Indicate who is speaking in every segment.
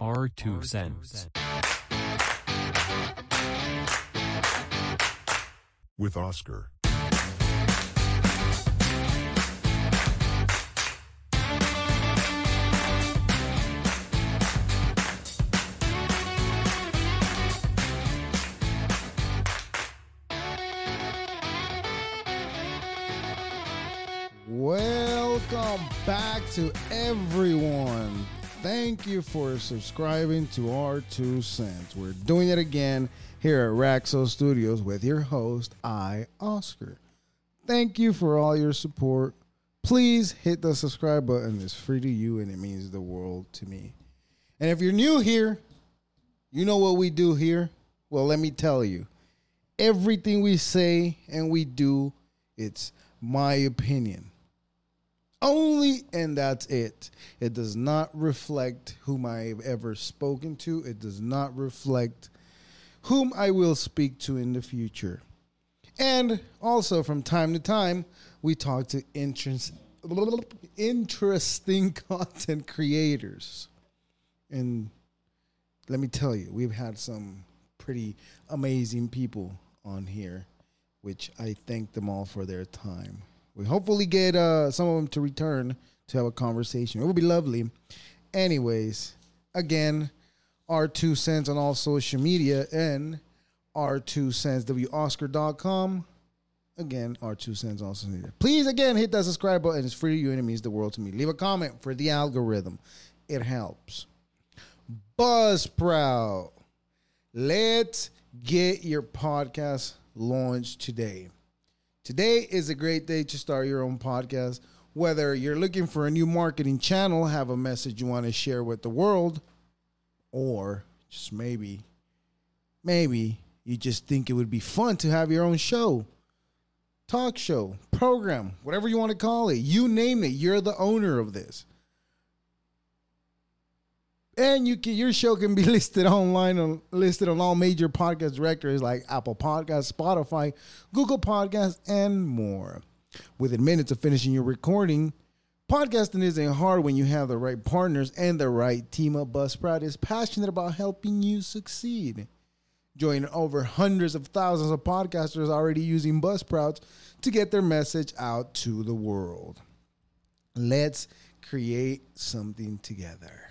Speaker 1: R2 Cents.
Speaker 2: with Oscar.
Speaker 3: Welcome back to everyone. Thank you for subscribing to our two cents. We're doing it again here at Raxo Studios with your host, I, Oscar. Thank you for all your support. Please hit the subscribe button. It's free to you and it means the world to me. And if you're new here, you know what we do here? Well, let me tell you. Everything we say and we do, it's my opinion only and that's it. It does not reflect whom i've ever spoken to. It does not reflect whom i will speak to in the future. And also from time to time we talk to interest, interesting content creators. And let me tell you we've had some pretty amazing people on here which i thank them all for their time we hopefully get uh, some of them to return to have a conversation. It would be lovely. Anyways, again, our two cents on all social media and our two cents woscar.com. Again, our two cents also needed. Please again hit that subscribe button. It's free to you and it means the world to me. Leave a comment for the algorithm. It helps. Buzzsprout. Let's get your podcast launched today. Today is a great day to start your own podcast. Whether you're looking for a new marketing channel, have a message you want to share with the world, or just maybe, maybe you just think it would be fun to have your own show, talk show, program, whatever you want to call it. You name it, you're the owner of this and you can your show can be listed online on listed on all major podcast directories like Apple Podcasts, Spotify, Google Podcasts, and more. Within minutes of finishing your recording, podcasting isn't hard when you have the right partners and the right team up. Buzzsprout is passionate about helping you succeed. Join over hundreds of thousands of podcasters already using Buzzsprouts to get their message out to the world. Let's create something together.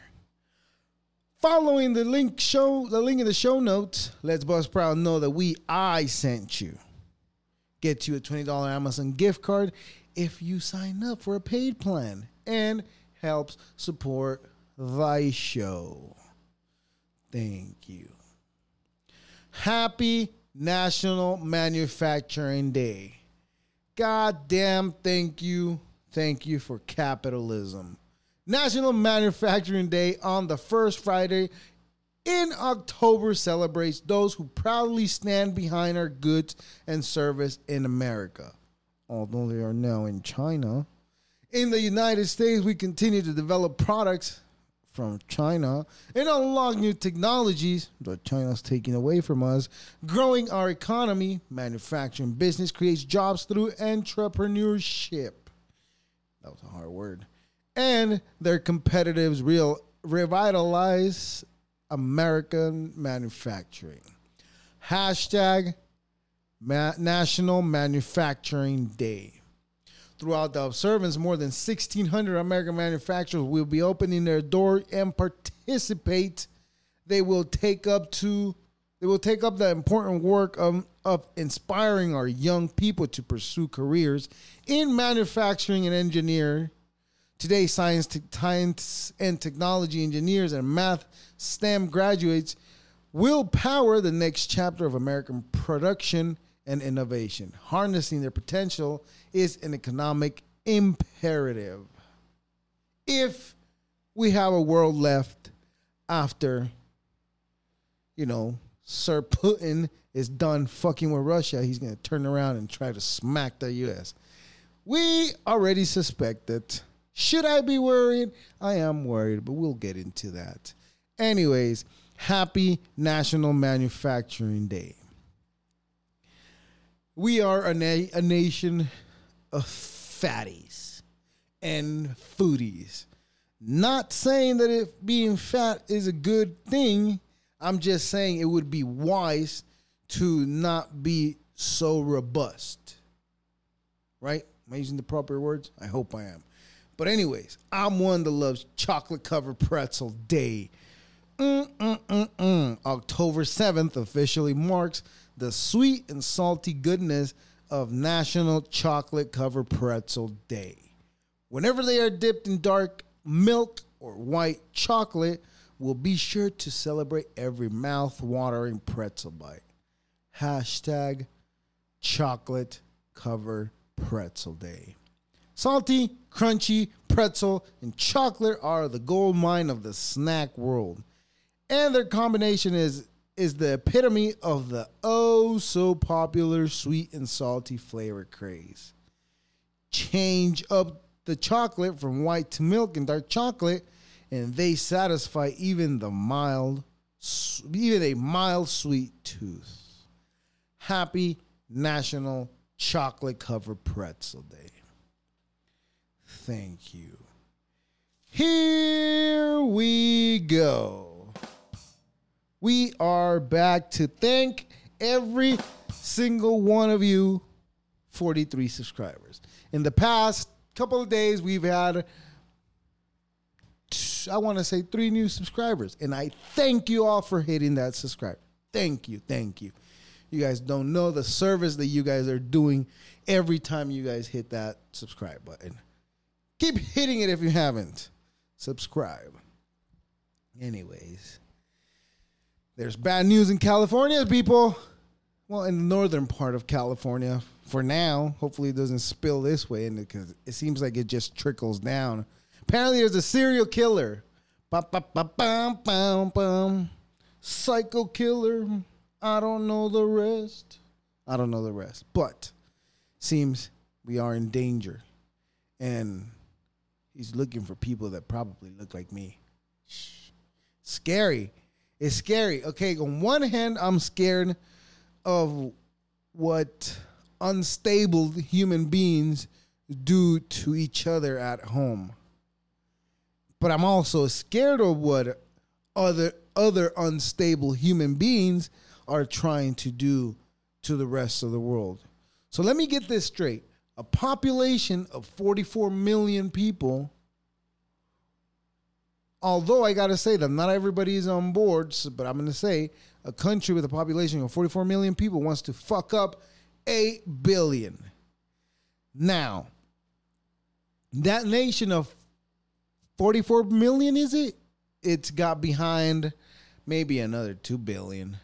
Speaker 3: Following the link show, the link in the show notes, let's Buzzsprout know that we I sent you. Get you a twenty dollar Amazon gift card if you sign up for a paid plan, and helps support thy show. Thank you. Happy National Manufacturing Day. God damn, thank you. Thank you for capitalism. National Manufacturing Day on the first Friday in October celebrates those who proudly stand behind our goods and service in America, although they are now in China. In the United States, we continue to develop products from China and unlock new technologies that China's taking away from us, growing our economy, manufacturing business creates jobs through entrepreneurship. That was a hard word and their competitives real revitalize American manufacturing. Hashtag Ma- National Manufacturing Day. Throughout the observance, more than 1,600 American manufacturers will be opening their door and participate. They will take up to they will take up the important work of, of inspiring our young people to pursue careers in manufacturing and engineering Today, science, te- science and technology engineers and math STEM graduates will power the next chapter of American production and innovation. Harnessing their potential is an economic imperative. If we have a world left after, you know, Sir Putin is done fucking with Russia, he's going to turn around and try to smack the U.S. We already suspect that should I be worried? I am worried, but we'll get into that. Anyways, happy National Manufacturing Day. We are a, na- a nation of fatties and foodies. Not saying that if being fat is a good thing. I'm just saying it would be wise to not be so robust. Right? Am I using the proper words? I hope I am. But anyways, I'm one that loves chocolate covered pretzel day. Mm-mm-mm-mm. October 7th officially marks the sweet and salty goodness of National Chocolate Covered Pretzel Day. Whenever they are dipped in dark milk or white chocolate, we'll be sure to celebrate every mouth-watering pretzel bite. Hashtag chocolate covered pretzel day. Salty, crunchy, pretzel, and chocolate are the gold mine of the snack world. And their combination is is the epitome of the oh so popular sweet and salty flavor craze. Change up the chocolate from white to milk and dark chocolate, and they satisfy even the mild, even a mild sweet tooth. Happy National Chocolate Covered Pretzel Day. Thank you. Here we go we are back to thank every single one of you 43 subscribers. In the past couple of days, we've had, I want to say, three new subscribers. And I thank you all for hitting that subscribe. Thank you. Thank you. You guys don't know the service that you guys are doing every time you guys hit that subscribe button. Keep hitting it if you haven't. Subscribe. Anyways. There's bad news in California, people. Well, in the northern part of California for now. Hopefully, it doesn't spill this way because it seems like it just trickles down. Apparently, there's a serial killer. Ba, ba, ba, bum, bum, bum. Psycho killer. I don't know the rest. I don't know the rest. But seems we are in danger. And he's looking for people that probably look like me. Scary It's scary. Okay, on one hand, I'm scared of what unstable human beings do to each other at home. But I'm also scared of what other other unstable human beings are trying to do to the rest of the world. So let me get this straight. A population of 44 million people although I got to say that not everybody is on board, but I'm going to say a country with a population of 44 million people wants to fuck up 8 billion. Now, that nation of 44 million, is it? It's got behind maybe another 2 billion.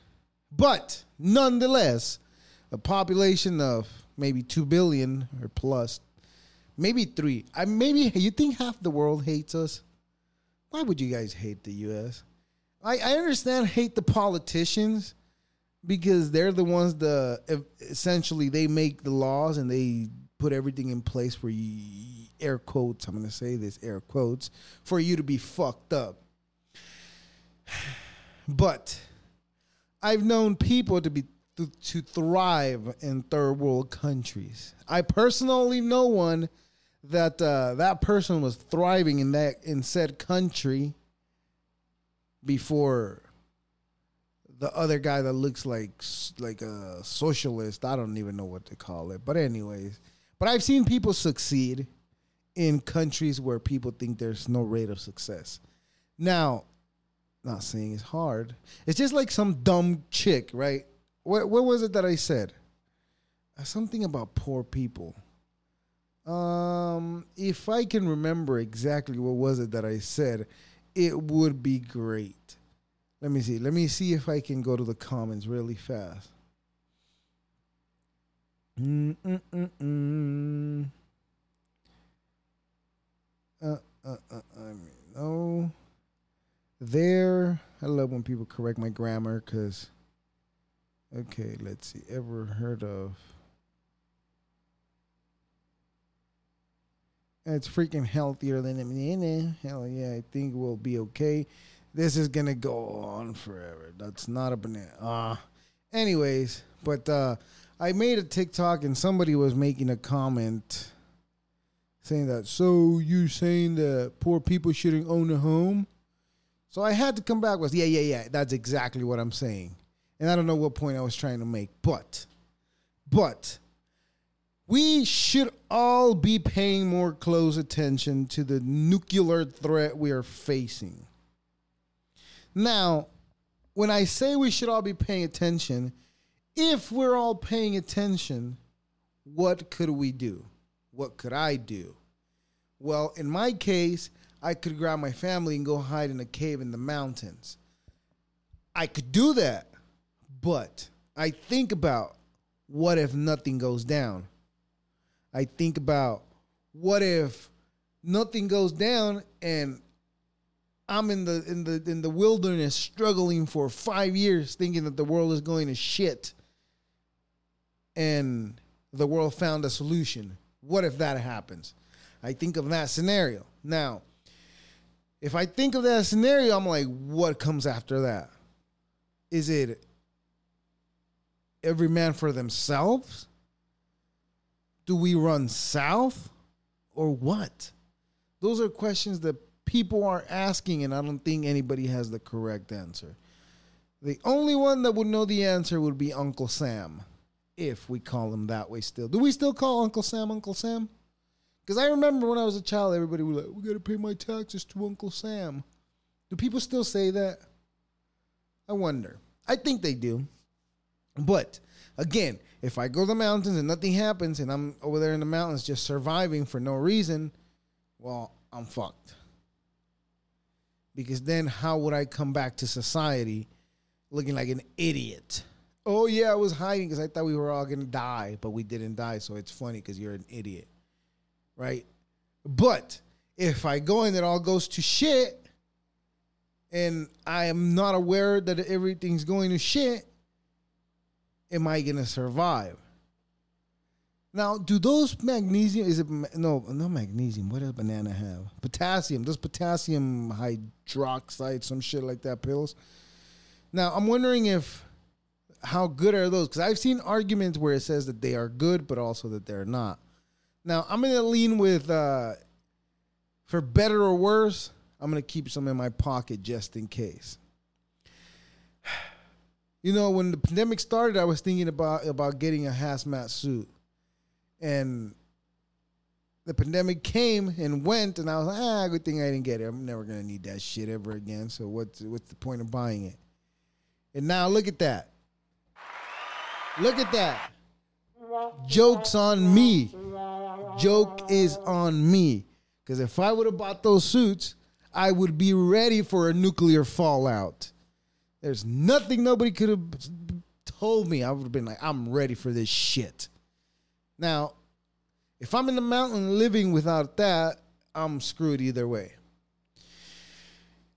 Speaker 3: But nonetheless, a population of maybe 2 billion or plus, maybe 3. I maybe you think half the world hates us? why would you guys hate the U.S.? I, I understand hate the politicians because they're the ones that essentially they make the laws and they put everything in place for you air quotes i'm going to say this air quotes for you to be fucked up but i've known people to be to, to thrive in third world countries i personally know one that uh, that person was thriving in that in said country before the other guy that looks like like a socialist. I don't even know what to call it, but anyways, but I've seen people succeed in countries where people think there's no rate of success. Now, not saying it's hard. It's just like some dumb chick, right? What what was it that I said? Something about poor people um, if I can remember exactly what was it that I said, it would be great. Let me see. Let me see if I can go to the comments really fast. Mm-mm-mm-mm. Uh, uh, uh, I mean, no. There. I love when people correct my grammar because. Okay, let's see. Ever heard of. It's freaking healthier than banana. Hell yeah, I think we'll be okay. This is gonna go on forever. That's not a banana. Ah. Uh, anyways, but uh, I made a TikTok and somebody was making a comment saying that, so you saying that poor people shouldn't own a home? So I had to come back with, yeah, yeah, yeah, that's exactly what I'm saying. And I don't know what point I was trying to make, but, but, we should all be paying more close attention to the nuclear threat we are facing. Now, when I say we should all be paying attention, if we're all paying attention, what could we do? What could I do? Well, in my case, I could grab my family and go hide in a cave in the mountains. I could do that, but I think about what if nothing goes down? I think about what if nothing goes down and I'm in the in the in the wilderness struggling for 5 years thinking that the world is going to shit and the world found a solution. What if that happens? I think of that scenario. Now, if I think of that scenario, I'm like, what comes after that? Is it every man for themselves? Do we run south or what? Those are questions that people are asking, and I don't think anybody has the correct answer. The only one that would know the answer would be Uncle Sam if we call him that way still. Do we still call Uncle Sam Uncle Sam? Because I remember when I was a child, everybody was like, we got to pay my taxes to Uncle Sam. Do people still say that? I wonder. I think they do. But again, if I go to the mountains and nothing happens and I'm over there in the mountains just surviving for no reason, well, I'm fucked. Because then how would I come back to society looking like an idiot? Oh yeah, I was hiding because I thought we were all gonna die, but we didn't die. So it's funny because you're an idiot, right? But if I go and it all goes to shit, and I am not aware that everything's going to shit, am I gonna survive? Now, do those magnesium? Is it no? No magnesium. What does banana have? Potassium. Does potassium hydroxide some shit like that pills? Now, I'm wondering if how good are those? Because I've seen arguments where it says that they are good, but also that they're not. Now I'm gonna lean with uh, for better or worse. I'm gonna keep some in my pocket just in case. You know, when the pandemic started, I was thinking about about getting a hazmat suit, and the pandemic came and went, and I was like, ah, good thing I didn't get it. I'm never gonna need that shit ever again. So what's what's the point of buying it? And now look at that. Look at that. Joke's on me. Joke is on me. Because if I would have bought those suits, I would be ready for a nuclear fallout. There's nothing nobody could have told me. I would have been like, I'm ready for this shit. Now, if I'm in the mountain living without that, I'm screwed either way.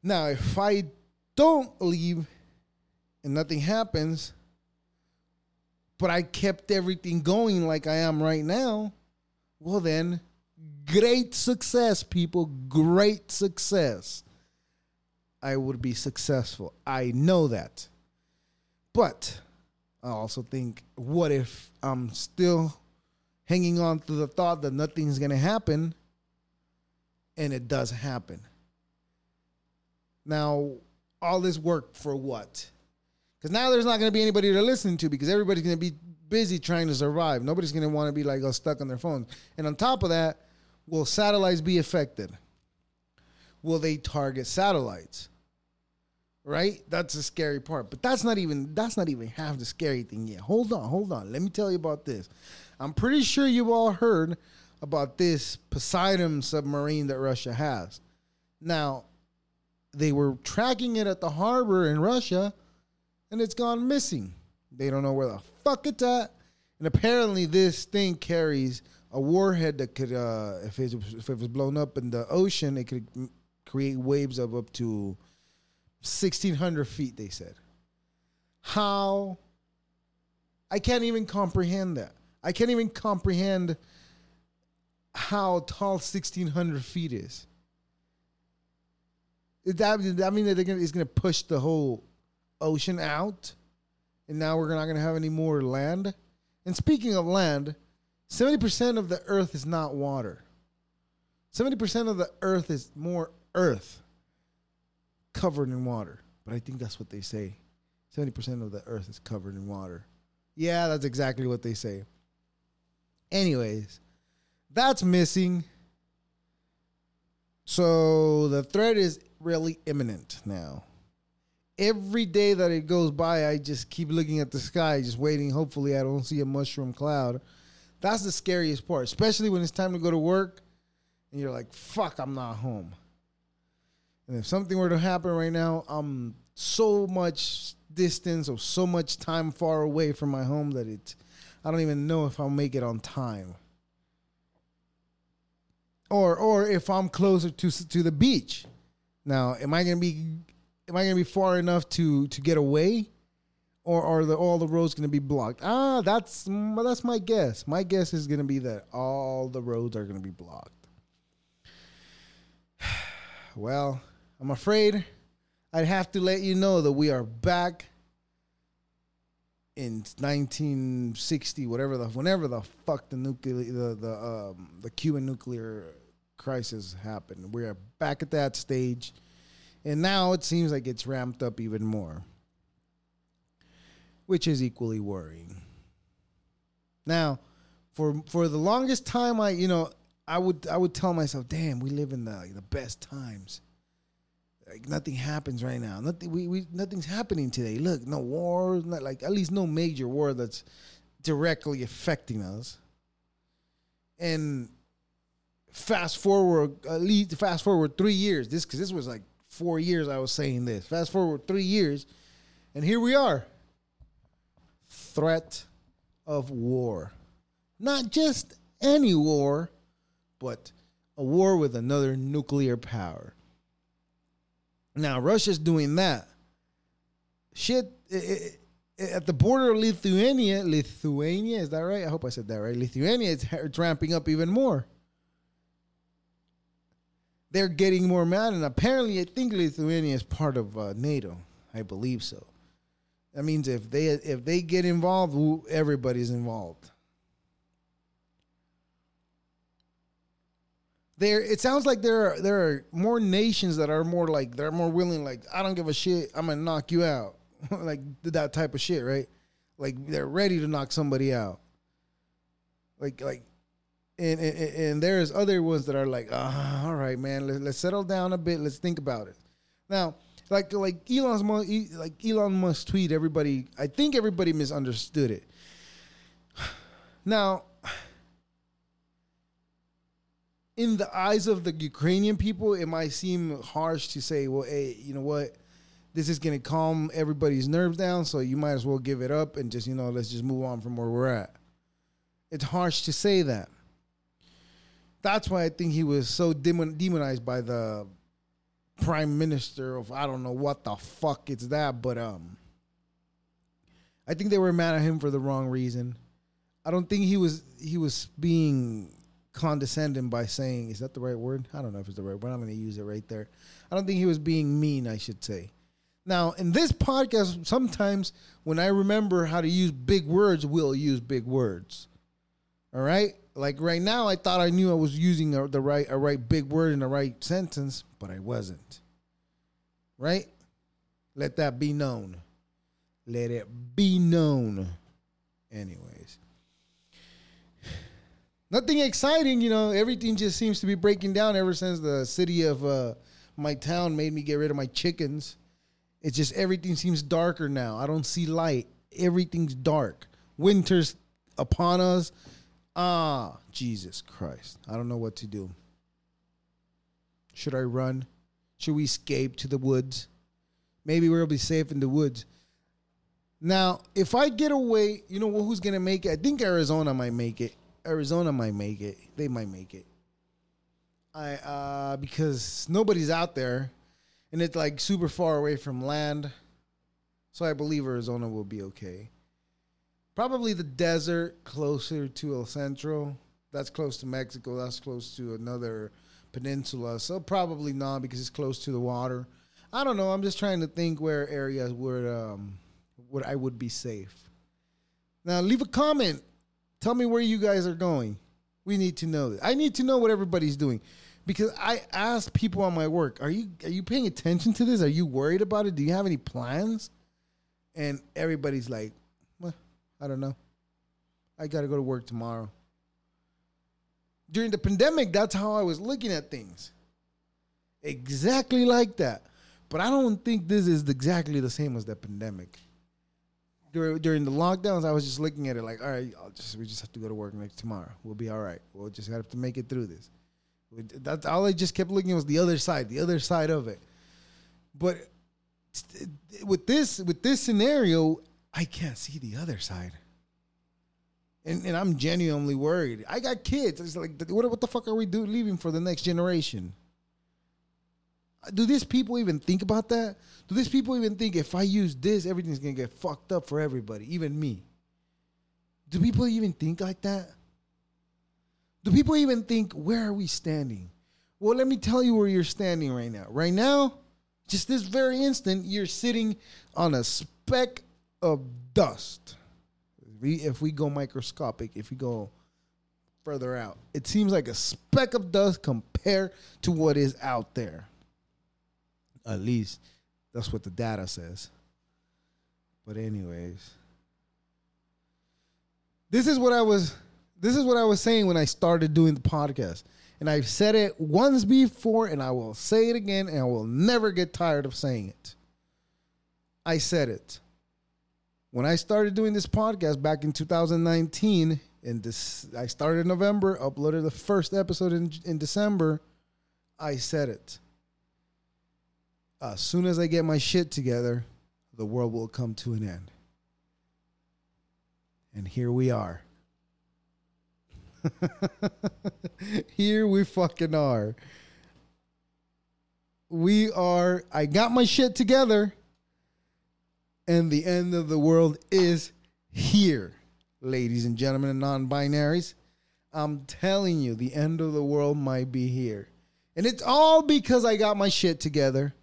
Speaker 3: Now, if I don't leave and nothing happens, but I kept everything going like I am right now, well, then, great success, people. Great success. I would be successful. I know that. But I also think, what if I'm still hanging on to the thought that nothing's going to happen and it does happen? Now, all this work for what? Because now there's not going to be anybody to listen to because everybody's going to be busy trying to survive. Nobody's going to want to be like stuck on their phones. And on top of that, will satellites be affected? Will they target satellites? Right? That's the scary part. But that's not even that's not even half the scary thing yet. Hold on, hold on. Let me tell you about this. I'm pretty sure you've all heard about this Poseidon submarine that Russia has. Now, they were tracking it at the harbor in Russia and it's gone missing. They don't know where the fuck it's at. And apparently, this thing carries a warhead that could, uh, if, it, if it was blown up in the ocean, it could create waves of up to 1,600 feet, they said. How? I can't even comprehend that. I can't even comprehend how tall 1,600 feet is. That, that mean that gonna, it's going to push the whole ocean out, and now we're not going to have any more land. And speaking of land, 70% of the earth is not water. 70% of the earth is more earth covered in water. But I think that's what they say. 70% of the earth is covered in water. Yeah, that's exactly what they say. Anyways, that's missing. So the threat is really imminent now. Every day that it goes by, I just keep looking at the sky, just waiting. Hopefully, I don't see a mushroom cloud. That's the scariest part, especially when it's time to go to work and you're like, fuck, I'm not home. And if something were to happen right now, I'm so much distance or so much time far away from my home that it I don't even know if I'll make it on time. Or or if I'm closer to to the beach. Now, am I going to be am I going to be far enough to to get away? Or are the all the roads going to be blocked? Ah, that's that's my guess. My guess is going to be that all the roads are going to be blocked. Well, I'm afraid I'd have to let you know that we are back in 1960, whatever the whenever the fuck the nuclear the the um, the Cuban nuclear crisis happened. We're back at that stage, and now it seems like it's ramped up even more, which is equally worrying. Now, for for the longest time, I you know I would I would tell myself, "Damn, we live in the the best times." Like nothing happens right now. Nothing we, we nothing's happening today. Look, no wars, not like at least no major war that's directly affecting us. And fast forward at least fast forward 3 years. This cuz this was like 4 years I was saying this. Fast forward 3 years and here we are. Threat of war. Not just any war, but a war with another nuclear power. Now, Russia's doing that. Shit, it, it, at the border of Lithuania, Lithuania, is that right? I hope I said that right. Lithuania, it's, it's ramping up even more. They're getting more mad, and apparently, I think Lithuania is part of uh, NATO. I believe so. That means if they if they get involved, everybody's involved. There it sounds like there are there are more nations that are more like they're more willing like I don't give a shit I'm gonna knock you out. Like that type of shit right? Like they're ready to knock somebody out. Like like and and, and there's other ones that are like uh, all right man let, let's settle down a bit let's think about it. Now like like Elon's like Elon Musk tweet everybody I think everybody misunderstood it. Now in the eyes of the Ukrainian people, it might seem harsh to say, well, hey, you know what? This is going to calm everybody's nerves down, so you might as well give it up and just, you know, let's just move on from where we're at. It's harsh to say that. That's why I think he was so demonized by the prime minister of I don't know what the fuck it's that, but um I think they were mad at him for the wrong reason. I don't think he was he was being condescending by saying, is that the right word? I don't know if it's the right word. I'm going to use it right there. I don't think he was being mean, I should say. Now, in this podcast, sometimes when I remember how to use big words, we'll use big words. All right? Like right now, I thought I knew I was using a, the right a right big word in the right sentence, but I wasn't. Right? Let that be known. Let it be known. Anyways nothing exciting. You know, everything just seems to be breaking down ever since the city of uh, my town made me get rid of my chickens. It's just everything seems darker now. I don't see light. Everything's dark. Winter's upon us. Ah, Jesus Christ. I don't know what to do. Should I run? Should we escape to the woods? Maybe we'll be safe in the woods. Now, if I get away, you know who's going to make it? I think Arizona might make it. Arizona might make it. They might make it. I uh because nobody's out there and it's like super far away from land. So I believe Arizona will be okay. Probably the desert closer to El Centro. That's close to Mexico. That's close to another peninsula. So probably not because it's close to the water. I don't know. I'm just trying to think where areas would um would I would be safe. Now leave a comment Tell me where you guys are going. We need to know. I need to know what everybody's doing because I asked people on my work, "Are you are you paying attention to this? Are you worried about it? Do you have any plans?" And everybody's like, well, "I don't know. I got to go to work tomorrow." During the pandemic, that's how I was looking at things. Exactly like that. But I don't think this is exactly the same as the pandemic. During, during the lockdowns, I was just looking at it like, all right, I'll just we just have to go to work next tomorrow. We'll be all right. We'll just have to make it through this. That's all I just kept looking at was the other side, the other side of it. But with this with this scenario, I can't see the other side. And, and I'm genuinely worried. I got kids. It's like, what, what the fuck are we doing leaving for the next generation? Do these people even think about that? Do these people even think if I use this, everything's gonna get fucked up for everybody, even me? Do people even think like that? Do people even think where are we standing? Well, let me tell you where you're standing right now. Right now, just this very instant, you're sitting on a speck of dust. If we go microscopic, if we go further out, it seems like a speck of dust compared to what is out there. At least that's what the data says. But anyways, this is what I was this is what I was saying when I started doing the podcast. And I've said it once before and I will say it again and I will never get tired of saying it. I said it. When I started doing this podcast back in 2019, and this I started in November, uploaded the first episode in, in December, I said it. As soon as I get my shit together, the world will come to an end. And here we are. Here we fucking are. We are, I got my shit together, and the end of the world is here, ladies and gentlemen and non binaries. I'm telling you, the end of the world might be here. And it's all because I got my shit together.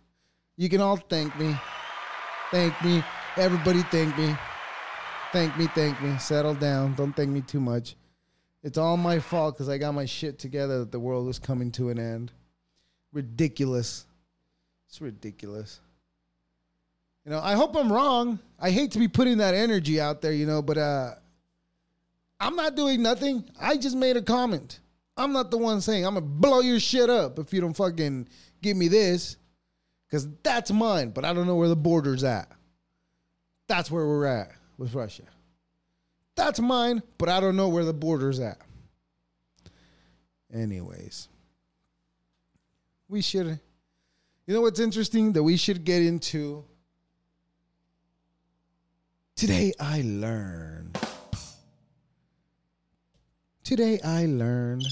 Speaker 3: You can all thank me. Thank me. Everybody thank me. Thank me, thank me. Settle down. Don't thank me too much. It's all my fault because I got my shit together that the world was coming to an end. Ridiculous. It's ridiculous. You know, I hope I'm wrong. I hate to be putting that energy out there, you know, but uh I'm not doing nothing. I just made a comment. I'm not the one saying I'm gonna blow your shit up if you don't fucking give me this. Cause that's mine, but I don't know where the border's at. That's where we're at with Russia. That's mine, but I don't know where the border's at. Anyways, we should. You know what's interesting that we should get into? Today I learned. Today I learned.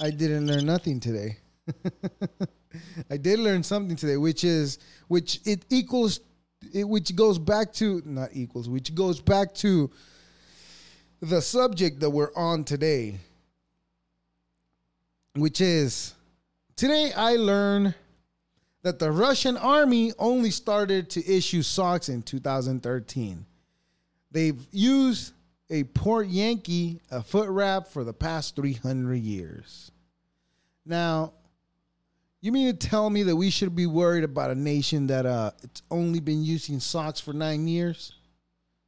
Speaker 3: I didn't learn nothing today. I did learn something today, which is which it equals it, which goes back to not equals, which goes back to the subject that we're on today, which is today I learned that the Russian army only started to issue socks in 2013. They've used a portyanki, a foot wrap, for the past 300 years. Now, you mean to tell me that we should be worried about a nation that uh it's only been using socks for nine years?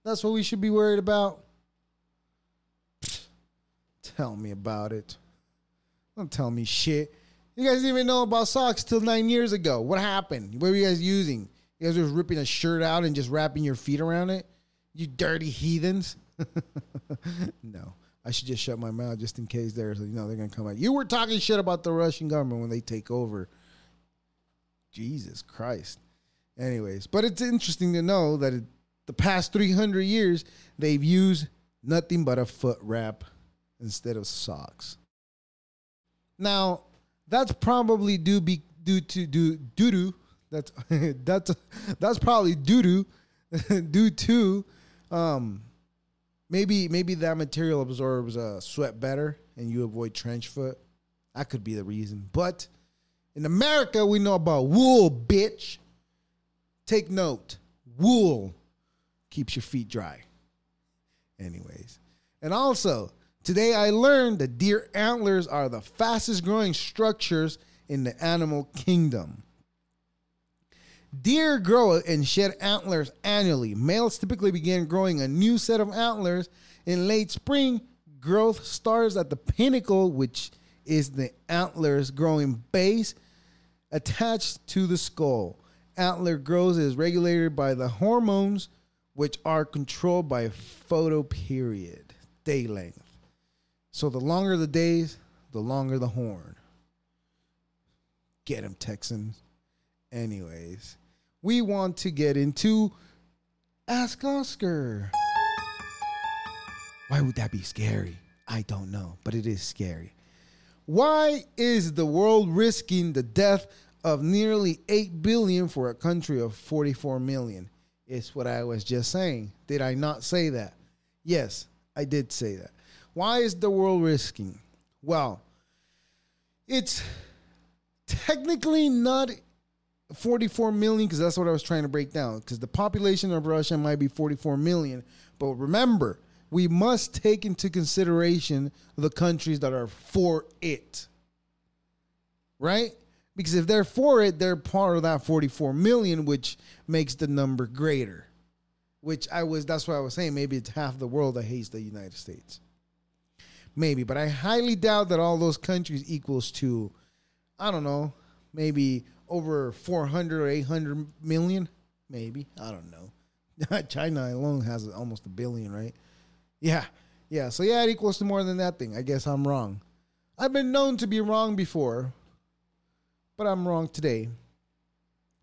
Speaker 3: That's what we should be worried about. Tell me about it. Don't tell me shit. You guys didn't even know about socks till nine years ago. What happened? What were you guys using? You guys were ripping a shirt out and just wrapping your feet around it? You dirty heathens. no. I should just shut my mouth just in case there's, you know, they're to come out. You were talking shit about the Russian government when they take over. Jesus Christ. Anyways, but it's interesting to know that it, the past 300 years, they've used nothing but a foot wrap instead of socks. Now, that's probably due be due to do due to that's that's that's probably due to due to um maybe maybe that material absorbs uh, sweat better and you avoid trench foot. That could be the reason. But in America, we know about wool, bitch. Take note. Wool keeps your feet dry. Anyways. And also, Today I learned that deer antlers are the fastest growing structures in the animal kingdom. Deer grow and shed antlers annually. Males typically begin growing a new set of antlers in late spring. Growth starts at the pedicle, which is the antlers growing base attached to the skull. Antler growth is regulated by the hormones, which are controlled by photoperiod, day length. So the longer the days, the longer the horn. Get him, Texans. Anyways, we want to get into Ask Oscar. Why would that be scary? I don't know, but it is scary. Why is the world risking the death of nearly 8 billion for a country of 44 million? It's what I was just saying. Did I not say that? Yes, I did say that. Why is the world risking? Well, it's technically not 44 million because that's what I was trying to break down because the population of Russia might be 44 million, but remember, we must take into consideration the countries that are for it. Right? Because if they're for it, they're part of that 44 million, which makes the number greater. Which I was, that's what I was saying. Maybe it's half the world that hates the United States. Maybe, but I highly doubt that all those countries equals to, I don't know, maybe over 400 or 800 million. Maybe. I don't know. China alone has almost a billion, right? Yeah. Yeah. So yeah, it equals to more than that thing. I guess I'm wrong. I've been known to be wrong before, but I'm wrong today.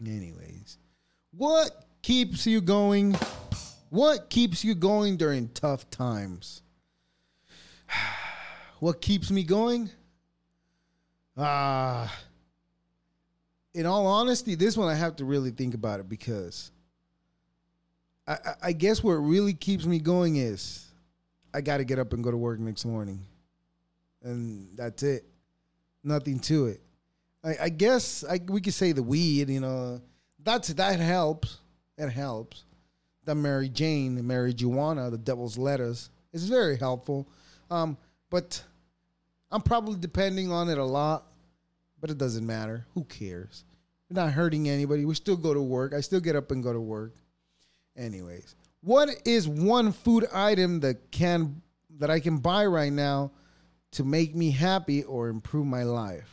Speaker 3: Anyways, what keeps you going? What keeps you going during tough times? what keeps me going? Ah. Uh, in all honesty, this one I have to really think about it because I, I guess what really keeps me going is I got to get up and go to work next morning, and that's it. Nothing to it. I, I guess I, we could say the weed. You know, that's that helps. It helps. The Mary Jane, the marijuana, the devil's Lettuce is very helpful. Um, but I'm probably depending on it a lot. But it doesn't matter. Who cares? We're not hurting anybody. We still go to work. I still get up and go to work. Anyways, what is one food item that can that I can buy right now to make me happy or improve my life?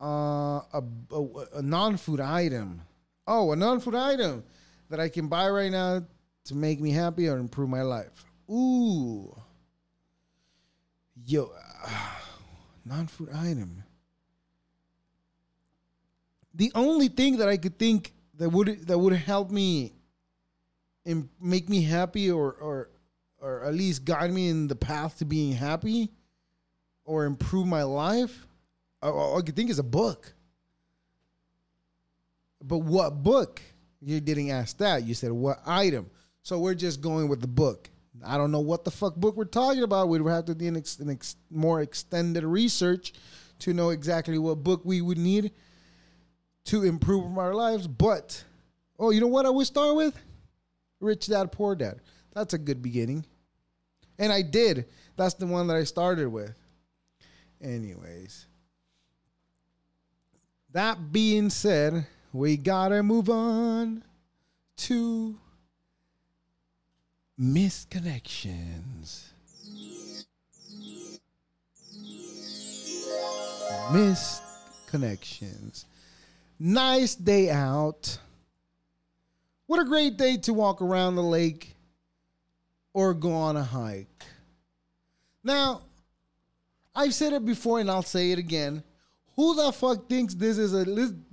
Speaker 3: Uh, a, a, a non-food item. Oh, a non-food item that I can buy right now to make me happy or improve my life. Ooh. Yo, uh, non-food item. The only thing that I could think that would that would help me and make me happy or or or at least guide me in the path to being happy or improve my life, all I could think is a book. But what book? You didn't ask that. You said what item. So we're just going with the book. I don't know what the fuck book we're talking about. We'd have to do an, ex, an ex, more extended research to know exactly what book we would need to improve our lives. But, oh, you know what I would start with? Rich Dad, Poor Dad. That's a good beginning. And I did. That's the one that I started with. Anyways. That being said, we gotta move on to misconnections. Misconnections. Nice day out. What a great day to walk around the lake or go on a hike. Now, I've said it before and I'll say it again. Who the fuck thinks this is a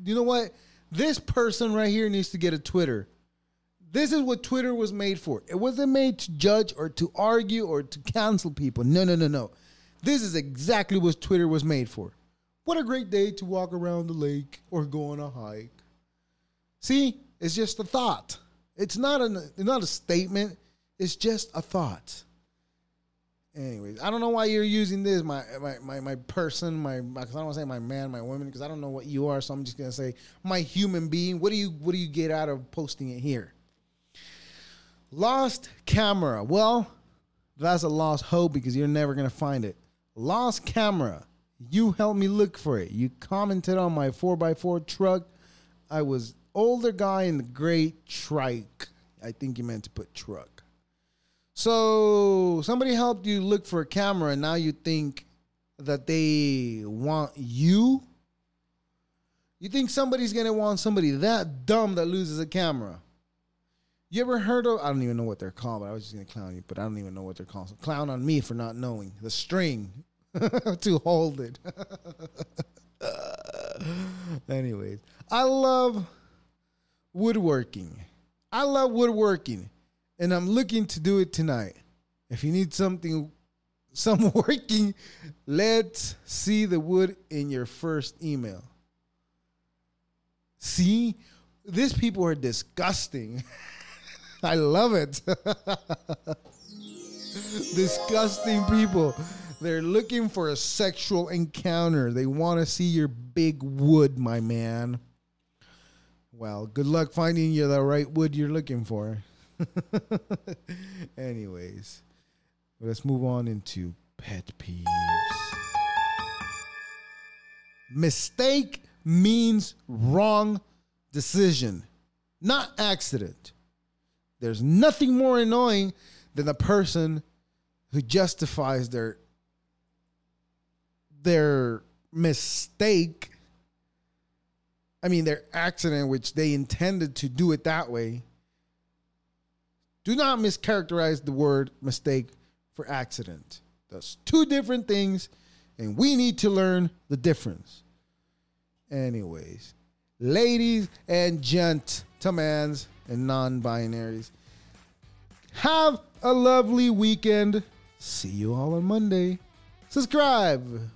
Speaker 3: you know what? This person right here needs to get a Twitter. This is what Twitter was made for. It wasn't made to judge or to argue or to cancel people. No, no, no, no. This is exactly what Twitter was made for. What a great day to walk around the lake or go on a hike. See, it's just a thought. It's not a not a statement. It's just a thought. Anyways, I don't know why you're using this, my my my, my person, my because I don't want to say my man, my woman, because I don't know what you are. So I'm just gonna say my human being. What do you what do you get out of posting it here? Lost camera. Well, that's a lost hope because you're never gonna find it. Lost camera. You helped me look for it. You commented on my 4x4 truck. I was older guy in the great trike. I think you meant to put truck. So somebody helped you look for a camera and now you think that they want you? You think somebody's gonna want somebody that dumb that loses a camera? You ever heard of? I don't even know what they're called. But I was just gonna clown you, but I don't even know what they're called. So clown on me for not knowing the string to hold it. Anyways, I love woodworking. I love woodworking, and I'm looking to do it tonight. If you need something, some working, let's see the wood in your first email. See, these people are disgusting. I love it. disgusting people. They're looking for a sexual encounter. They want to see your big wood, my man. Well, good luck finding you the right wood you're looking for. Anyways, let's move on into pet peeves. Mistake means wrong decision, not accident. There's nothing more annoying than a person who justifies their their mistake I mean their accident which they intended to do it that way. Do not mischaracterize the word mistake for accident. That's two different things and we need to learn the difference. Anyways, ladies and gentlemen and non-binaries, have a lovely weekend. See you all on Monday. Subscribe.